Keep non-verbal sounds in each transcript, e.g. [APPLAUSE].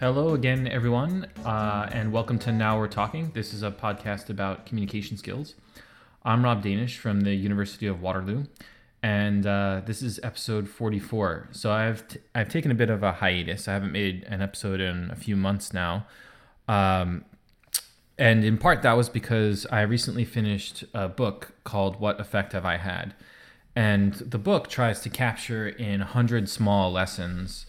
Hello again, everyone, uh, and welcome to Now We're Talking. This is a podcast about communication skills. I'm Rob Danisch from the University of Waterloo, and uh, this is episode 44. So I've t- I've taken a bit of a hiatus. I haven't made an episode in a few months now, um, and in part that was because I recently finished a book called "What Effect Have I Had," and the book tries to capture in hundred small lessons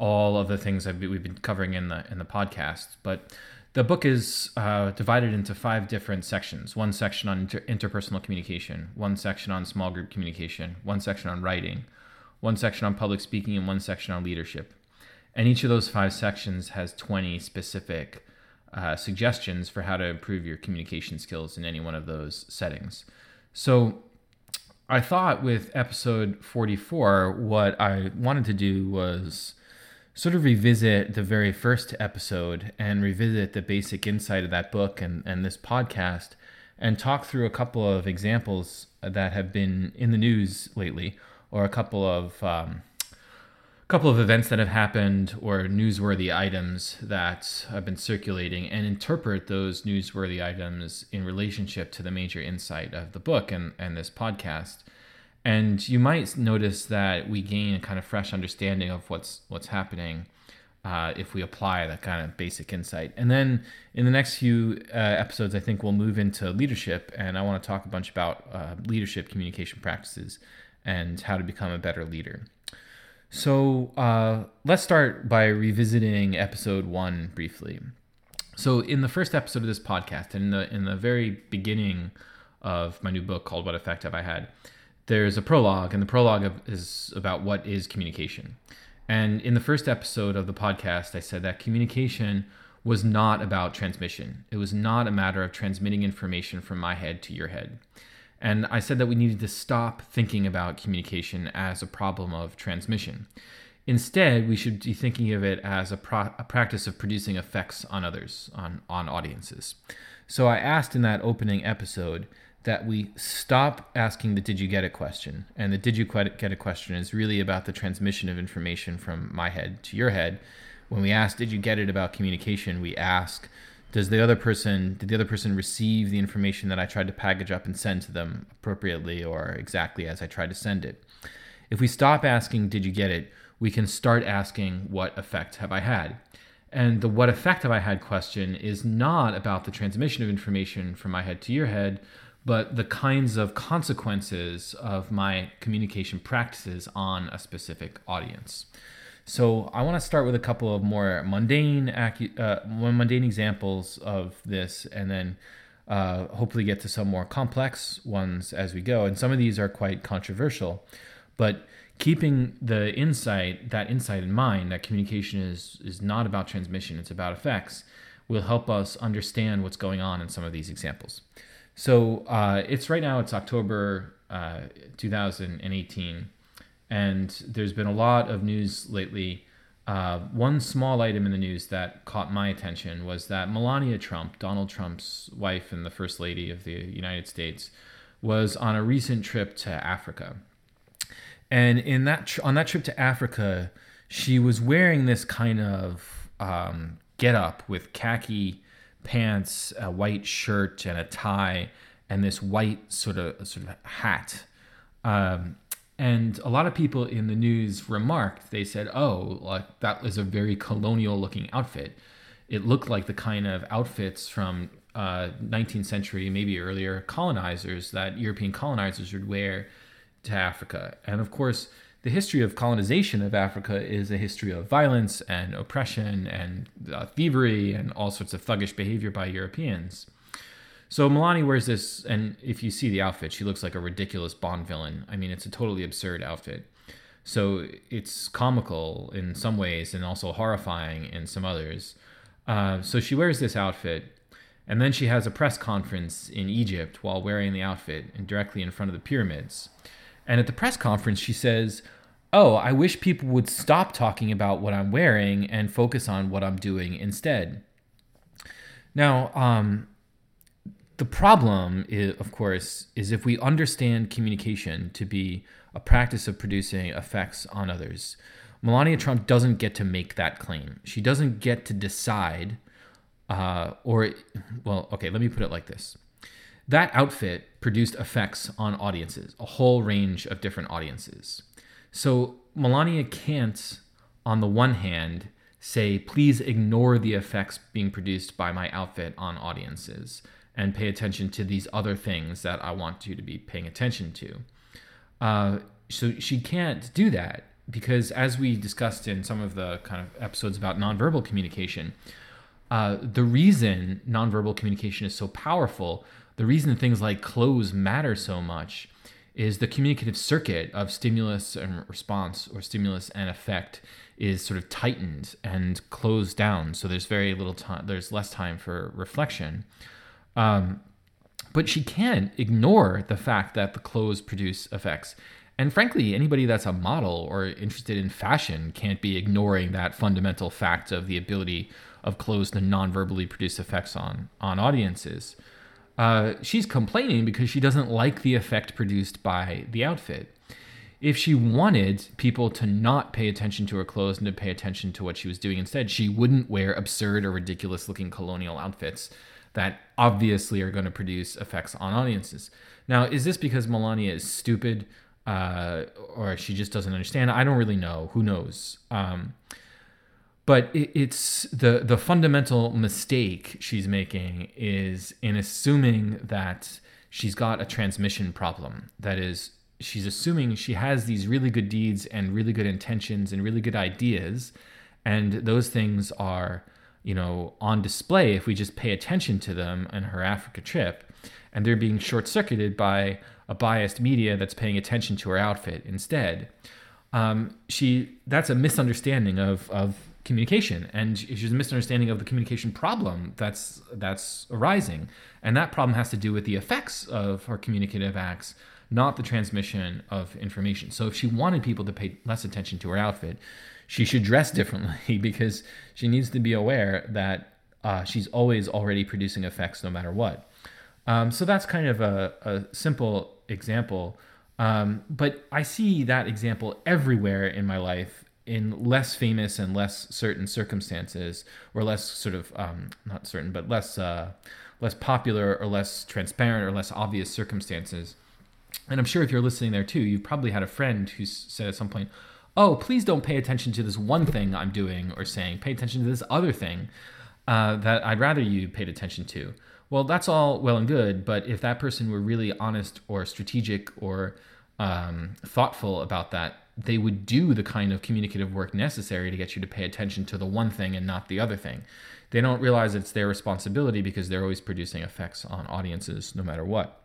all of the things we've been covering in the in the podcast. But the book is uh, divided into five different sections. One section on inter- interpersonal communication, one section on small group communication, one section on writing, one section on public speaking, and one section on leadership. And each of those five sections has 20 specific uh, suggestions for how to improve your communication skills in any one of those settings. So I thought with episode 44, what I wanted to do was sort of revisit the very first episode and revisit the basic insight of that book and, and this podcast and talk through a couple of examples that have been in the news lately or a couple of um, couple of events that have happened or newsworthy items that have been circulating and interpret those newsworthy items in relationship to the major insight of the book and, and this podcast and you might notice that we gain a kind of fresh understanding of what's what's happening uh, if we apply that kind of basic insight. And then in the next few uh, episodes, I think we'll move into leadership, and I want to talk a bunch about uh, leadership communication practices and how to become a better leader. So uh, let's start by revisiting episode one briefly. So in the first episode of this podcast, and in the in the very beginning of my new book called "What Effect Have I Had," there's a prologue, and the prologue is about what is communication. And in the first episode of the podcast, I said that communication was not about transmission. It was not a matter of transmitting information from my head to your head. And I said that we needed to stop thinking about communication as a problem of transmission. Instead, we should be thinking of it as a, pro- a practice of producing effects on others, on, on audiences. So I asked in that opening episode that we stop asking the did you get it question. And the did you get it question is really about the transmission of information from my head to your head. When we ask did you get it about communication, we ask does the other person did the other person receive the information that I tried to package up and send to them appropriately or exactly as I tried to send it? If we stop asking did you get it, we can start asking what effect have I had? And the what effect have I had question is not about the transmission of information from my head to your head, but the kinds of consequences of my communication practices on a specific audience. So I want to start with a couple of more mundane, uh, mundane examples of this, and then uh, hopefully get to some more complex ones as we go. And some of these are quite controversial, but keeping the insight, that insight in mind, that communication is is not about transmission; it's about effects, will help us understand what's going on in some of these examples. So uh, it's right now. It's October uh, 2018, and there's been a lot of news lately. Uh, one small item in the news that caught my attention was that Melania Trump, Donald Trump's wife and the first lady of the United States, was on a recent trip to Africa. And in that tr- on that trip to Africa, she was wearing this kind of um, get up with khaki pants, a white shirt, and a tie, and this white sort of sort of hat. Um, and a lot of people in the news remarked. They said, "Oh, like that was a very colonial-looking outfit. It looked like the kind of outfits from uh, 19th century, maybe earlier, colonizers that European colonizers would wear to Africa." And of course the history of colonization of Africa is a history of violence and oppression and uh, thievery and all sorts of thuggish behavior by Europeans. So Melania wears this, and if you see the outfit, she looks like a ridiculous Bond villain. I mean, it's a totally absurd outfit. So it's comical in some ways and also horrifying in some others. Uh, so she wears this outfit, and then she has a press conference in Egypt while wearing the outfit and directly in front of the pyramids. And at the press conference, she says, oh, I wish people would stop talking about what I'm wearing and focus on what I'm doing instead. Now, um, the problem, is, of course, is if we understand communication to be a practice of producing effects on others, Melania Trump doesn't get to make that claim. She doesn't get to decide, uh, or, well, okay, let me put it like this. That outfit produced effects on audiences, a whole range of different audiences. So Melania can't, on the one hand, say, please ignore the effects being produced by my outfit on audiences and pay attention to these other things that I want you to be paying attention to. Uh, so she can't do that because, as we discussed in some of the kind of episodes about nonverbal communication, uh, the reason nonverbal communication is so powerful, the reason things like clothes matter so much, is the communicative circuit of stimulus and response or stimulus and effect is sort of tightened and closed down. So there's very little time there's less time for reflection. Um, but she can't ignore the fact that the clothes produce effects. And frankly anybody that's a model or interested in fashion can't be ignoring that fundamental fact of the ability of clothes to non-verbally produce effects on on audiences uh, she's complaining because she doesn't like the effect produced by the outfit. If she wanted people to not pay attention to her clothes and to pay attention to what she was doing instead, she wouldn't wear absurd or ridiculous looking colonial outfits that obviously are going to produce effects on audiences. Now, is this because Melania is stupid uh, or she just doesn't understand? I don't really know. Who knows? Um, but it, it's the the fundamental mistake she's making is in assuming that she's got a transmission problem. That is she's assuming she has these really good deeds and really good intentions and really good ideas and those things are you know on display if we just pay attention to them in her africa trip and they're being short-circuited by a biased media that's paying attention to her outfit instead. Um, she that's a misunderstanding of of communication. And she's a misunderstanding of the communication problem that's that's arising and that problem has to do with the effects of her communicative acts not the transmission of information. So if she wanted people to pay less attention to her outfit she should dress [LAUGHS] differently because she needs to be aware that uh, she's always already producing effects no matter what. Um, so that's kind of a, a simple example. Um, but i see that example everywhere in my life in less famous and less certain circumstances, or less sort of um, not certain, but less uh, less popular or less transparent or less obvious circumstances. And I'm sure if you're listening there too, you've probably had a friend who said at some point, "Oh, please don't pay attention to this one thing I'm doing or saying. Pay attention to this other thing uh, that I'd rather you paid attention to." Well, that's all well and good, but if that person were really honest or strategic or um, thoughtful about that they would do the kind of communicative work necessary to get you to pay attention to the one thing and not the other thing. They don't realize it's their responsibility because they're always producing effects on audiences no matter what.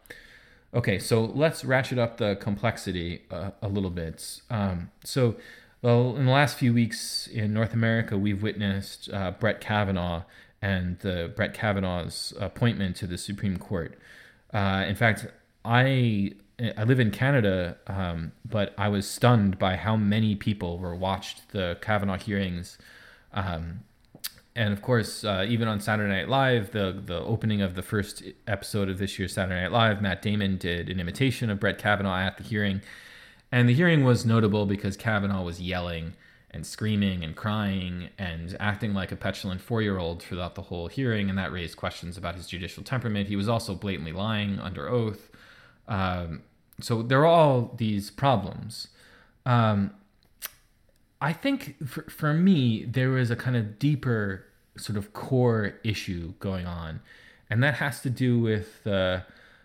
Okay, so let's ratchet up the complexity uh, a little bit. Um, so, well, in the last few weeks in North America, we've witnessed uh, Brett Kavanaugh and the Brett Kavanaugh's appointment to the Supreme Court. Uh, in fact, I I live in Canada, um, but I was stunned by how many people were watched the Kavanaugh hearings. Um, and of course, uh, even on Saturday Night Live, the the opening of the first episode of this year's Saturday Night Live, Matt Damon did an imitation of Brett Kavanaugh at the hearing, and the hearing was notable because Kavanaugh was yelling and screaming and crying and acting like a petulant four year old throughout the whole hearing, and that raised questions about his judicial temperament. He was also blatantly lying under oath. Um, so there are all these problems. Um, I think for, for me, there was a kind of deeper sort of core issue going on, and that has to do with uh,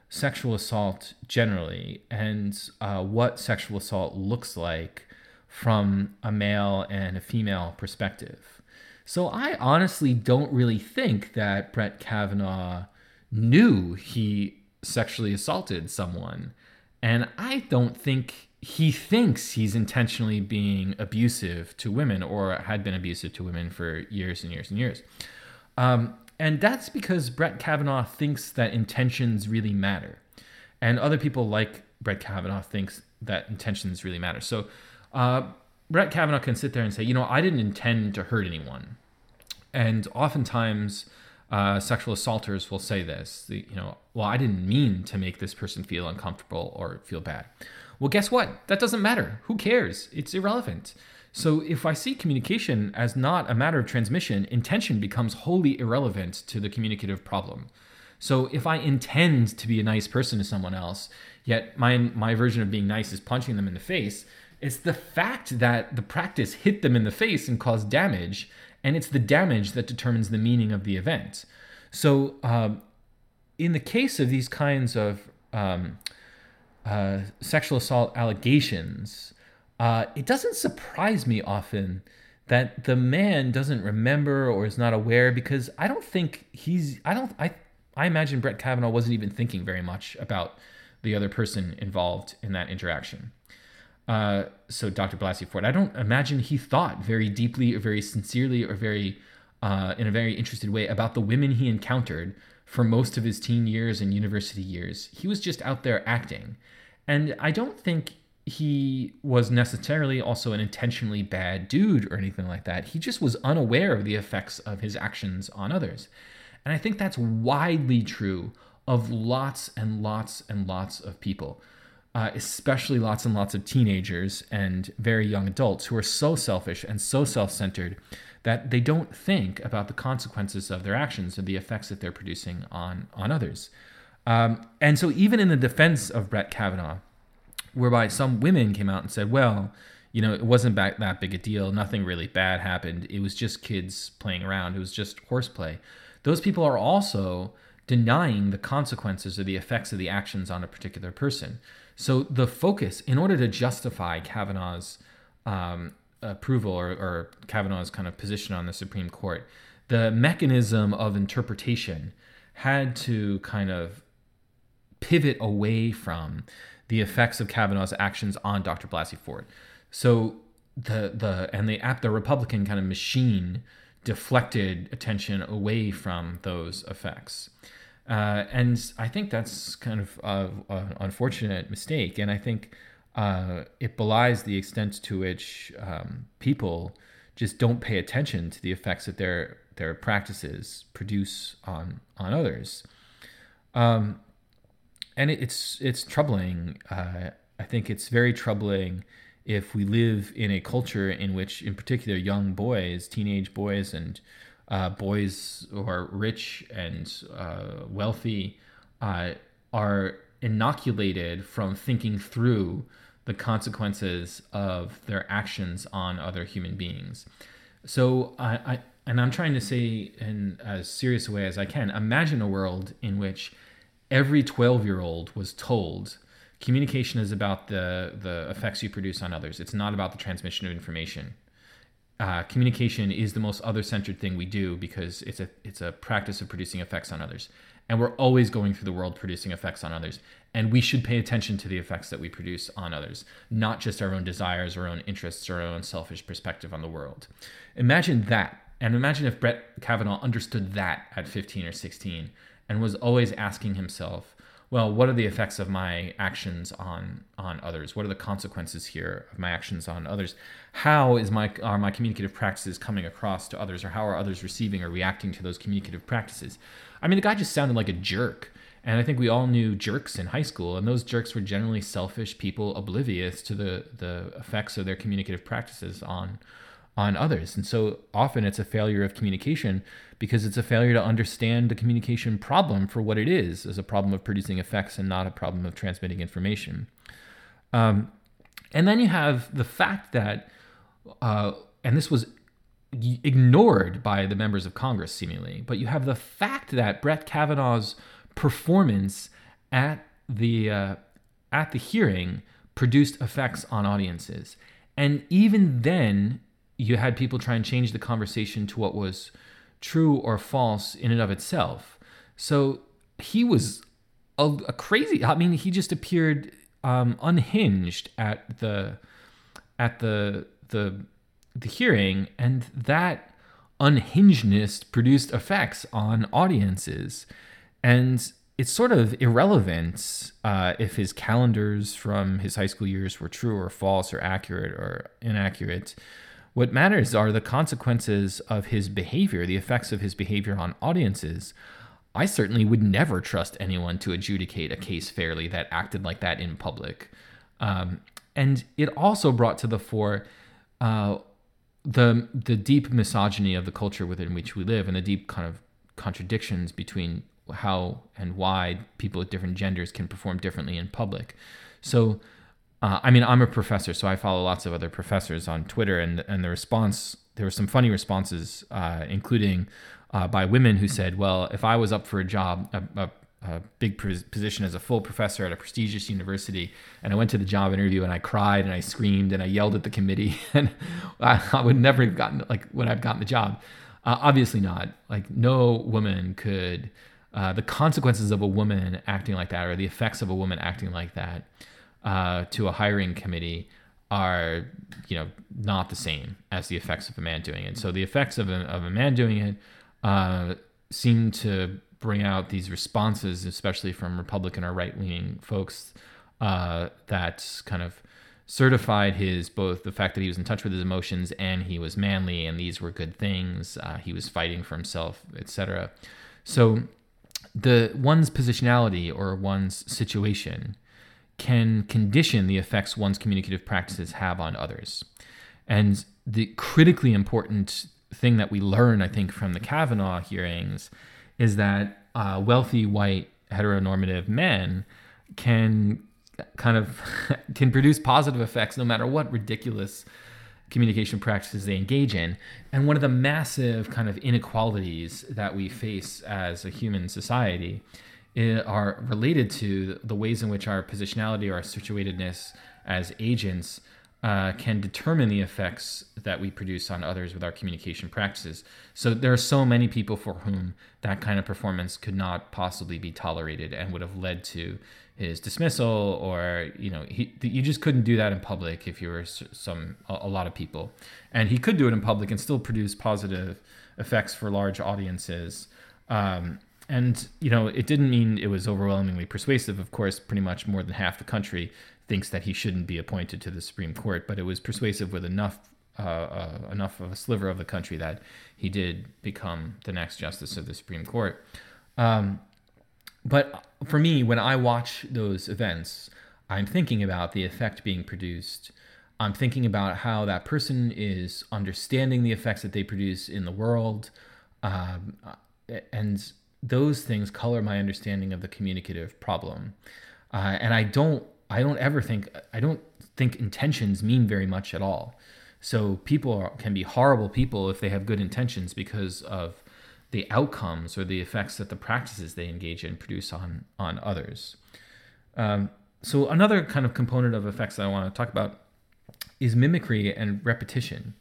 sexual assault generally and uh, what sexual assault looks like from a male and a female perspective. So I honestly don't really think that Brett Kavanaugh knew he sexually assaulted someone. And I don't think he thinks he's intentionally being abusive to women or had been abusive to women for years and years and years. Um, and that's because Brett Kavanaugh thinks that intentions really matter. And other people like Brett Kavanaugh thinks that intentions really matter. So Uh, Brett Kavanaugh can sit there and say, you know, I didn't intend to hurt anyone. And oftentimes, uh, sexual assaulters will say this, you know, well, I didn't mean to make this person feel uncomfortable or feel bad. Well, guess what? That doesn't matter. Who cares? It's irrelevant. So if I see communication as not a matter of transmission, intention becomes wholly irrelevant to the communicative problem. So if I intend to be a nice person to someone else, yet my my version of being nice is punching them in the face, it's the fact that the practice hit them in the face and caused damage, and it's the damage that determines the meaning of the event. So, um, in the case of these kinds of um, uh, sexual assault allegations, uh, it doesn't surprise me often that the man doesn't remember or is not aware because I don't think he's I don't I I imagine Brett Kavanaugh wasn't even thinking very much about the other person involved in that interaction. Uh, so Dr. Blasey Ford, I don't imagine he thought very deeply or very sincerely or very uh, in a very interested way about the women he encountered for most of his teen years and university years. He was just out there acting. And I don't think he was necessarily also an intentionally bad dude or anything like that. He just was unaware of the effects of his actions on others. And I think that's widely true of lots and lots and lots of people uh, especially lots and lots of teenagers and very young adults who are so selfish and so self centered that they don't think about the consequences of their actions and the effects that they're producing on, on others. Um, and so, even in the defense of Brett Kavanaugh, whereby some women came out and said, well, you know, it wasn't that big a deal. Nothing really bad happened. It was just kids playing around. It was just horseplay. Those people are also denying the consequences or the effects of the actions on a particular person. So the focus, in order to justify Kavanaugh's um, approval or, or Kavanaugh's kind of position on the Supreme Court, the mechanism of interpretation had to kind of pivot away from the effects of Kavanaugh's actions on Dr. Blasey Ford. So the the and the app the Republican kind of machine deflected attention away from those effects. Uh, and I think that's kind of an unfortunate mistake. And I think uh, it belies the extent to which um, people just don't pay attention to the effects that their their practices produce on on others. Um, and it, it's it's troubling. Uh, I think it's very troubling if we live in a culture in which, in particular, young boys, teenage boys, and uh, boys who are rich and uh, wealthy uh, are inoculated from thinking through the consequences of their actions on other human beings. So I, I and I'm trying to say in as serious a way as I can. Imagine a world in which every 12 year old was told communication is about the the effects you produce on others. It's not about the transmission of information uh, communication is the most other-centered thing we do because it's a it's a practice of producing effects on others, and we're always going through the world producing effects on others, and we should pay attention to the effects that we produce on others, not just our own desires, our own interests, our own selfish perspective on the world. Imagine that, and imagine if Brett Kavanaugh understood that at 15 or 16 and was always asking himself, well, what are the effects of my actions on on others? What are the consequences here of my actions on others? How is my are my communicative practices coming across to others, or how are others receiving or reacting to those communicative practices? I mean, the guy just sounded like a jerk. And I think we all knew jerks in high school, and those jerks were generally selfish people, oblivious to the the effects of their communicative practices on on others. And so often it's a failure of communication because it's a failure to understand the communication problem for what it is as a problem of producing effects and not a problem of transmitting information. Um, and then you have the fact that, uh, and this was ignored by the members of Congress seemingly, but you have the fact that Brett Kavanaugh's performance at the uh, at the hearing produced effects on audiences, and even then, you had people try and change the conversation to what was true or false in and of itself. So he was a, a crazy. I mean, he just appeared um, unhinged at the at the the the hearing, and that unhingedness produced effects on audiences, and it's sort of irrelevant uh, if his calendars from his high school years were true or false or accurate or inaccurate. What matters are the consequences of his behavior, the effects of his behavior on audiences. I certainly would never trust anyone to adjudicate a case fairly that acted like that in public. Um, and it also brought to the fore uh, the the deep misogyny of the culture within which we live and the deep kind of contradictions between how and why people with different genders can perform differently in public. So, uh, I mean, I'm a professor, so I follow lots of other professors on Twitter, and and the response there were some funny responses, uh, including uh, by women who said, "Well, if I was up for a job, a, a, a big position as a full professor at a prestigious university, and I went to the job interview and I cried and I screamed and I yelled at the committee, [LAUGHS] and I, I would never have gotten like when I've gotten the job." Uh, obviously not. Like no woman could uh, the consequences of a woman acting like that or the effects of a woman acting like that uh, to a hiring committee are you know not the same as the effects of a man doing it. So the effects of a, of a man doing it uh, seem to bring out these responses especially from republican or right-leaning folks uh, that kind of certified his both the fact that he was in touch with his emotions and he was manly and these were good things uh, he was fighting for himself etc so the one's positionality or one's situation can condition the effects one's communicative practices have on others. And the critically important thing that we learn, I think, from the Kavanaugh hearings is that uh, wealthy white heteronormative men can kind of [LAUGHS] can produce positive effects no matter what ridiculous communication practices they engage in. And one of the massive kind of inequalities that we face as a human society are related to the ways in which our positionality or our situatedness as agents uh, can determine the effects that we produce on others with our communication practices. So there are so many people for whom that kind of performance could not possibly be tolerated and would have led to his dismissal or you know he you just couldn't do that in public if you were some a, lot of people and he could do it in public and still produce positive effects for large audiences um, and you know it didn't mean it was overwhelmingly persuasive of course pretty much more than half the country thinks that he shouldn't be appointed to the supreme court but it was persuasive with enough uh, uh, enough of a sliver of the country that he did become the next justice of the supreme court um, but for me, when I watch those events, I'm thinking about the effect being produced. I'm thinking about how that person is understanding the effects that they produce in the world. Um, and those things color my understanding of the communicative problem. Uh, and I don't, I don't ever think, I don't think intentions mean very much at all. So people can be horrible people if they have good intentions because of the outcomes or the effects that the practices they engage in produce on on others. Um, so another kind of component of effects that I want to talk about is mimicry and repetition.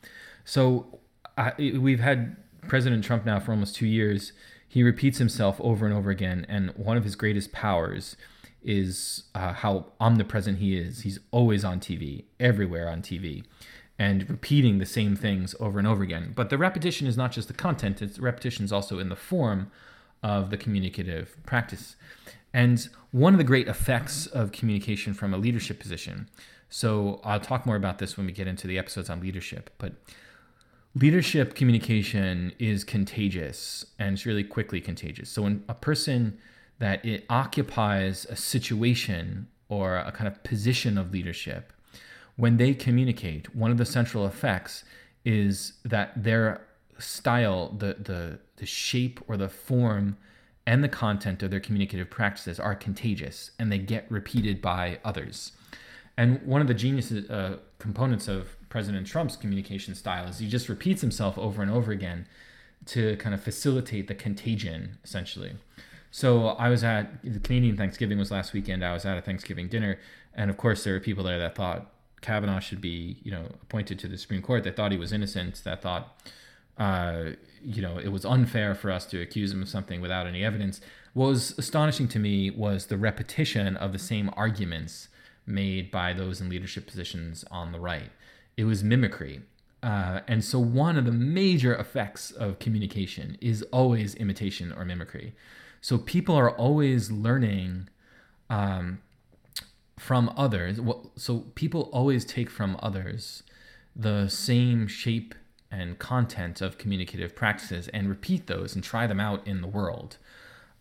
So I, we've had President Trump now for almost two years. He repeats himself over and over again, and one of his greatest powers is uh, how omnipresent he is. He's always on TV, everywhere on TV and repeating the same things over and over again. But the repetition is not just the content, it's repetition is also in the form of the communicative practice. And one of the great effects of communication from a leadership position. So I'll talk more about this when we get into the episodes on leadership, but leadership communication is contagious and it's really quickly contagious. So when a person that it occupies a situation or a kind of position of leadership when they communicate, one of the central effects is that their style, the the the shape or the form and the content of their communicative practices are contagious and they get repeated by others. And one of the genius uh, components of President Trump's communication style is he just repeats himself over and over again to kind of facilitate the contagion, essentially. So I was at the Canadian Thanksgiving was last weekend. I was at a Thanksgiving dinner, and of course there were people there that thought Kavanaugh should be, you know, appointed to the Supreme Court that thought he was innocent, that thought, uh, you know, it was unfair for us to accuse him of something without any evidence. What was astonishing to me was the repetition of the same arguments made by those in leadership positions on the right. It was mimicry. Uh, and so, one of the major effects of communication is always imitation or mimicry. So people are always learning um, from others. So people always take from others the same shape and content of communicative practices and repeat those and try them out in the world.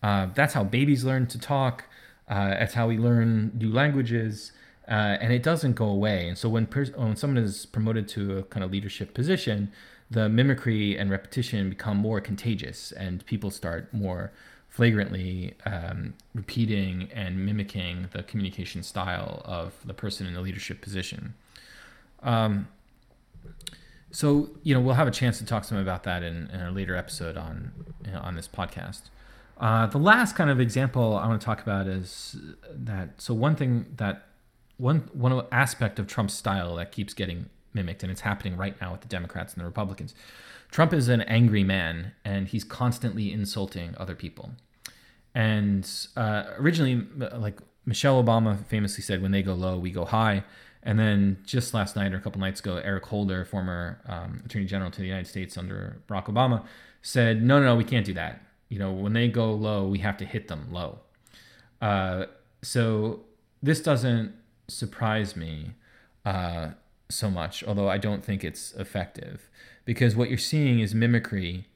Uh, that's how babies learn to talk. Uh, that's how we learn new languages. Uh, and it doesn't go away. And so when, pers- when someone is promoted to a kind of leadership position, the mimicry and repetition become more contagious, and people start more flagrantly um, repeating and mimicking the communication style of the person in the leadership position. Um, so you know we'll have a chance to talk some about that in, in a later episode on you know, on this podcast. Uh, the last kind of example I want to talk about is that. So one thing that one one aspect of Trump's style that keeps getting mimicked, and it's happening right now with the Democrats and the Republicans. Trump is an angry man, and he's constantly insulting other people. And uh, originally, like Michelle Obama famously said, "When they go low, we go high." And then just last night or a couple nights ago, Eric Holder, former um, Attorney General to the United States under Barack Obama, said, "No, no, no, we can't do that. You know, when they go low, we have to hit them low." Uh, so this doesn't surprise me uh, so much, although I don't think it's effective, because what you're seeing is mimicry,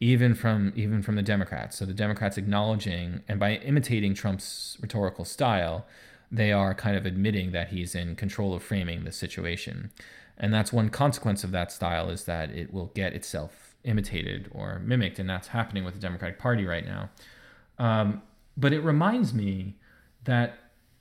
even from even from the Democrats. So the Democrats acknowledging and by imitating Trump's rhetorical style, they are kind of admitting that he's in control of framing the situation, and that's one consequence of that style is that it will get itself imitated or mimicked, and that's happening with the Democratic Party right now. Um, but it reminds me that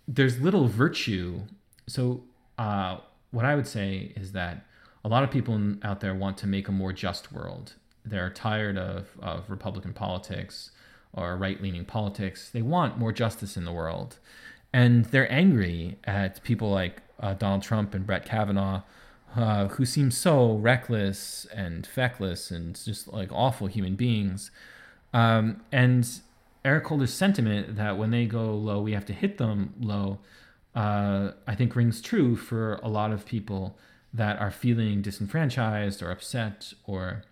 there's little virtue. So, uh, what I would say is that a lot of people out there want to make a more just world. They're tired of, of Republican politics or right leaning politics. They want more justice in the world. And they're angry at people like uh, Donald Trump and Brett Kavanaugh, uh, who seem so reckless and feckless and just like awful human beings. Um, and Eric Holder's sentiment that when they go low, we have to hit them low, uh, I think rings true for a lot of people that are feeling disenfranchised or upset or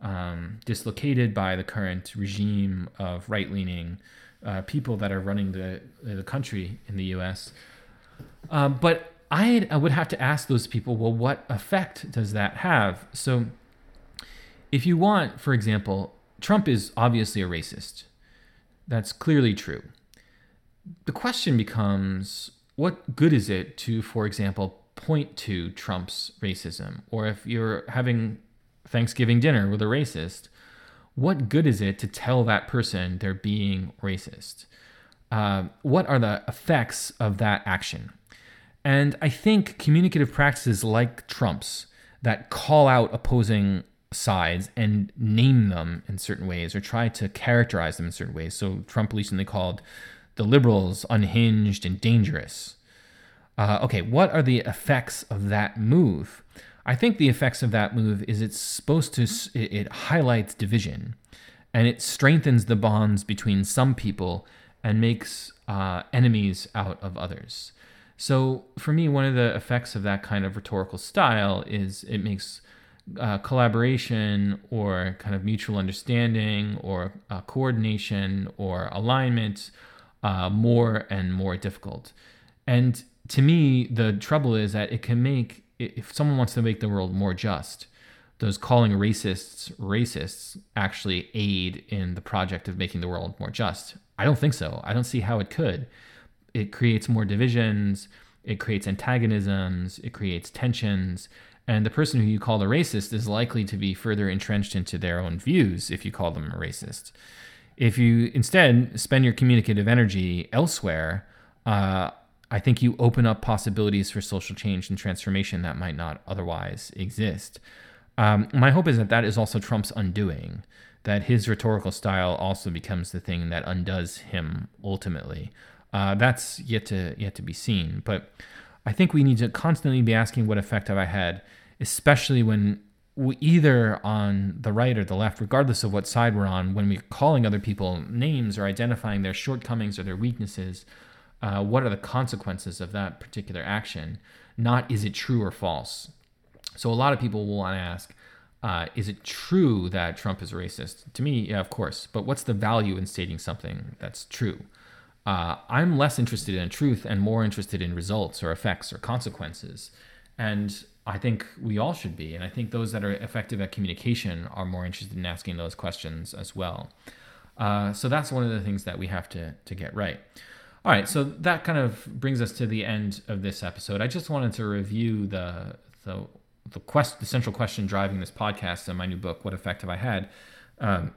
um, dislocated by the current regime of right leaning uh, people that are running the, the country in the US. Um, but I, I would have to ask those people, well, what effect does that have? So, if you want, for example, Trump is obviously a racist. That's clearly true. The question becomes what good is it to, for example, point to Trump's racism? Or if you're having Thanksgiving dinner with a racist, what good is it to tell that person they're being racist? Uh, what are the effects of that action? And I think communicative practices like Trump's that call out opposing sides and name them in certain ways or try to characterize them in certain ways. So Trump recently called the liberals unhinged and dangerous. Uh, okay, what are the effects of that move? I think the effects of that move is it's supposed to it, highlights division, and it strengthens the bonds between some people and makes uh, enemies out of others. So for me, one of the effects of that kind of rhetorical style is it makes uh, collaboration or kind of mutual understanding or uh, coordination or alignment uh, more and more difficult. And to me, the trouble is that it can make, if someone wants to make the world more just, those calling racists racists actually aid in the project of making the world more just? I don't think so. I don't see how it could. It creates more divisions, it creates antagonisms, it creates tensions, and the person who you call a racist is likely to be further entrenched into their own views if you call them a racist. If you instead spend your communicative energy elsewhere, uh, I think you open up possibilities for social change and transformation that might not otherwise exist. Um, my hope is that that is also Trump's undoing, that his rhetorical style also becomes the thing that undoes him ultimately. Uh, that's yet to yet to be seen, but I think we need to constantly be asking what effect have I had, especially when we either on the right or the left, regardless of what side we're on, when we're calling other people names or identifying their shortcomings or their weaknesses, uh, what are the consequences of that particular action? Not is it true or false. So a lot of people will want to ask, Uh, is it true that Trump is racist? To me, yeah, of course. But what's the value in stating something that's true? Uh, I'm less interested in truth and more interested in results or effects or consequences. And I think we all should be. And I think those that are effective at communication are more interested in asking those questions as well. Uh, so that's one of the things that we have to, to get right. All right, so that kind of brings us to the end of this episode. I just wanted to review the the the quest, the central question driving this podcast and my new book, "What Effect Have I Had," um,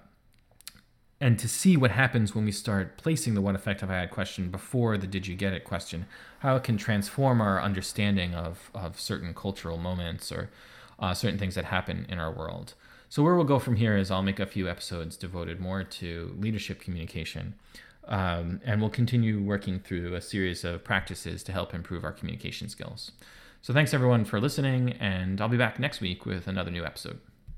and to see what happens when we start placing the "What effect have I had?" question before the "Did you get it?" question, how it can transform our understanding of of certain cultural moments or uh, certain things that happen in our world. So where we'll go from here is I'll make a few episodes devoted more to leadership communication. Um, and we'll continue working through a series of practices to help improve our communication skills. So, thanks everyone for listening, and I'll be back next week with another new episode.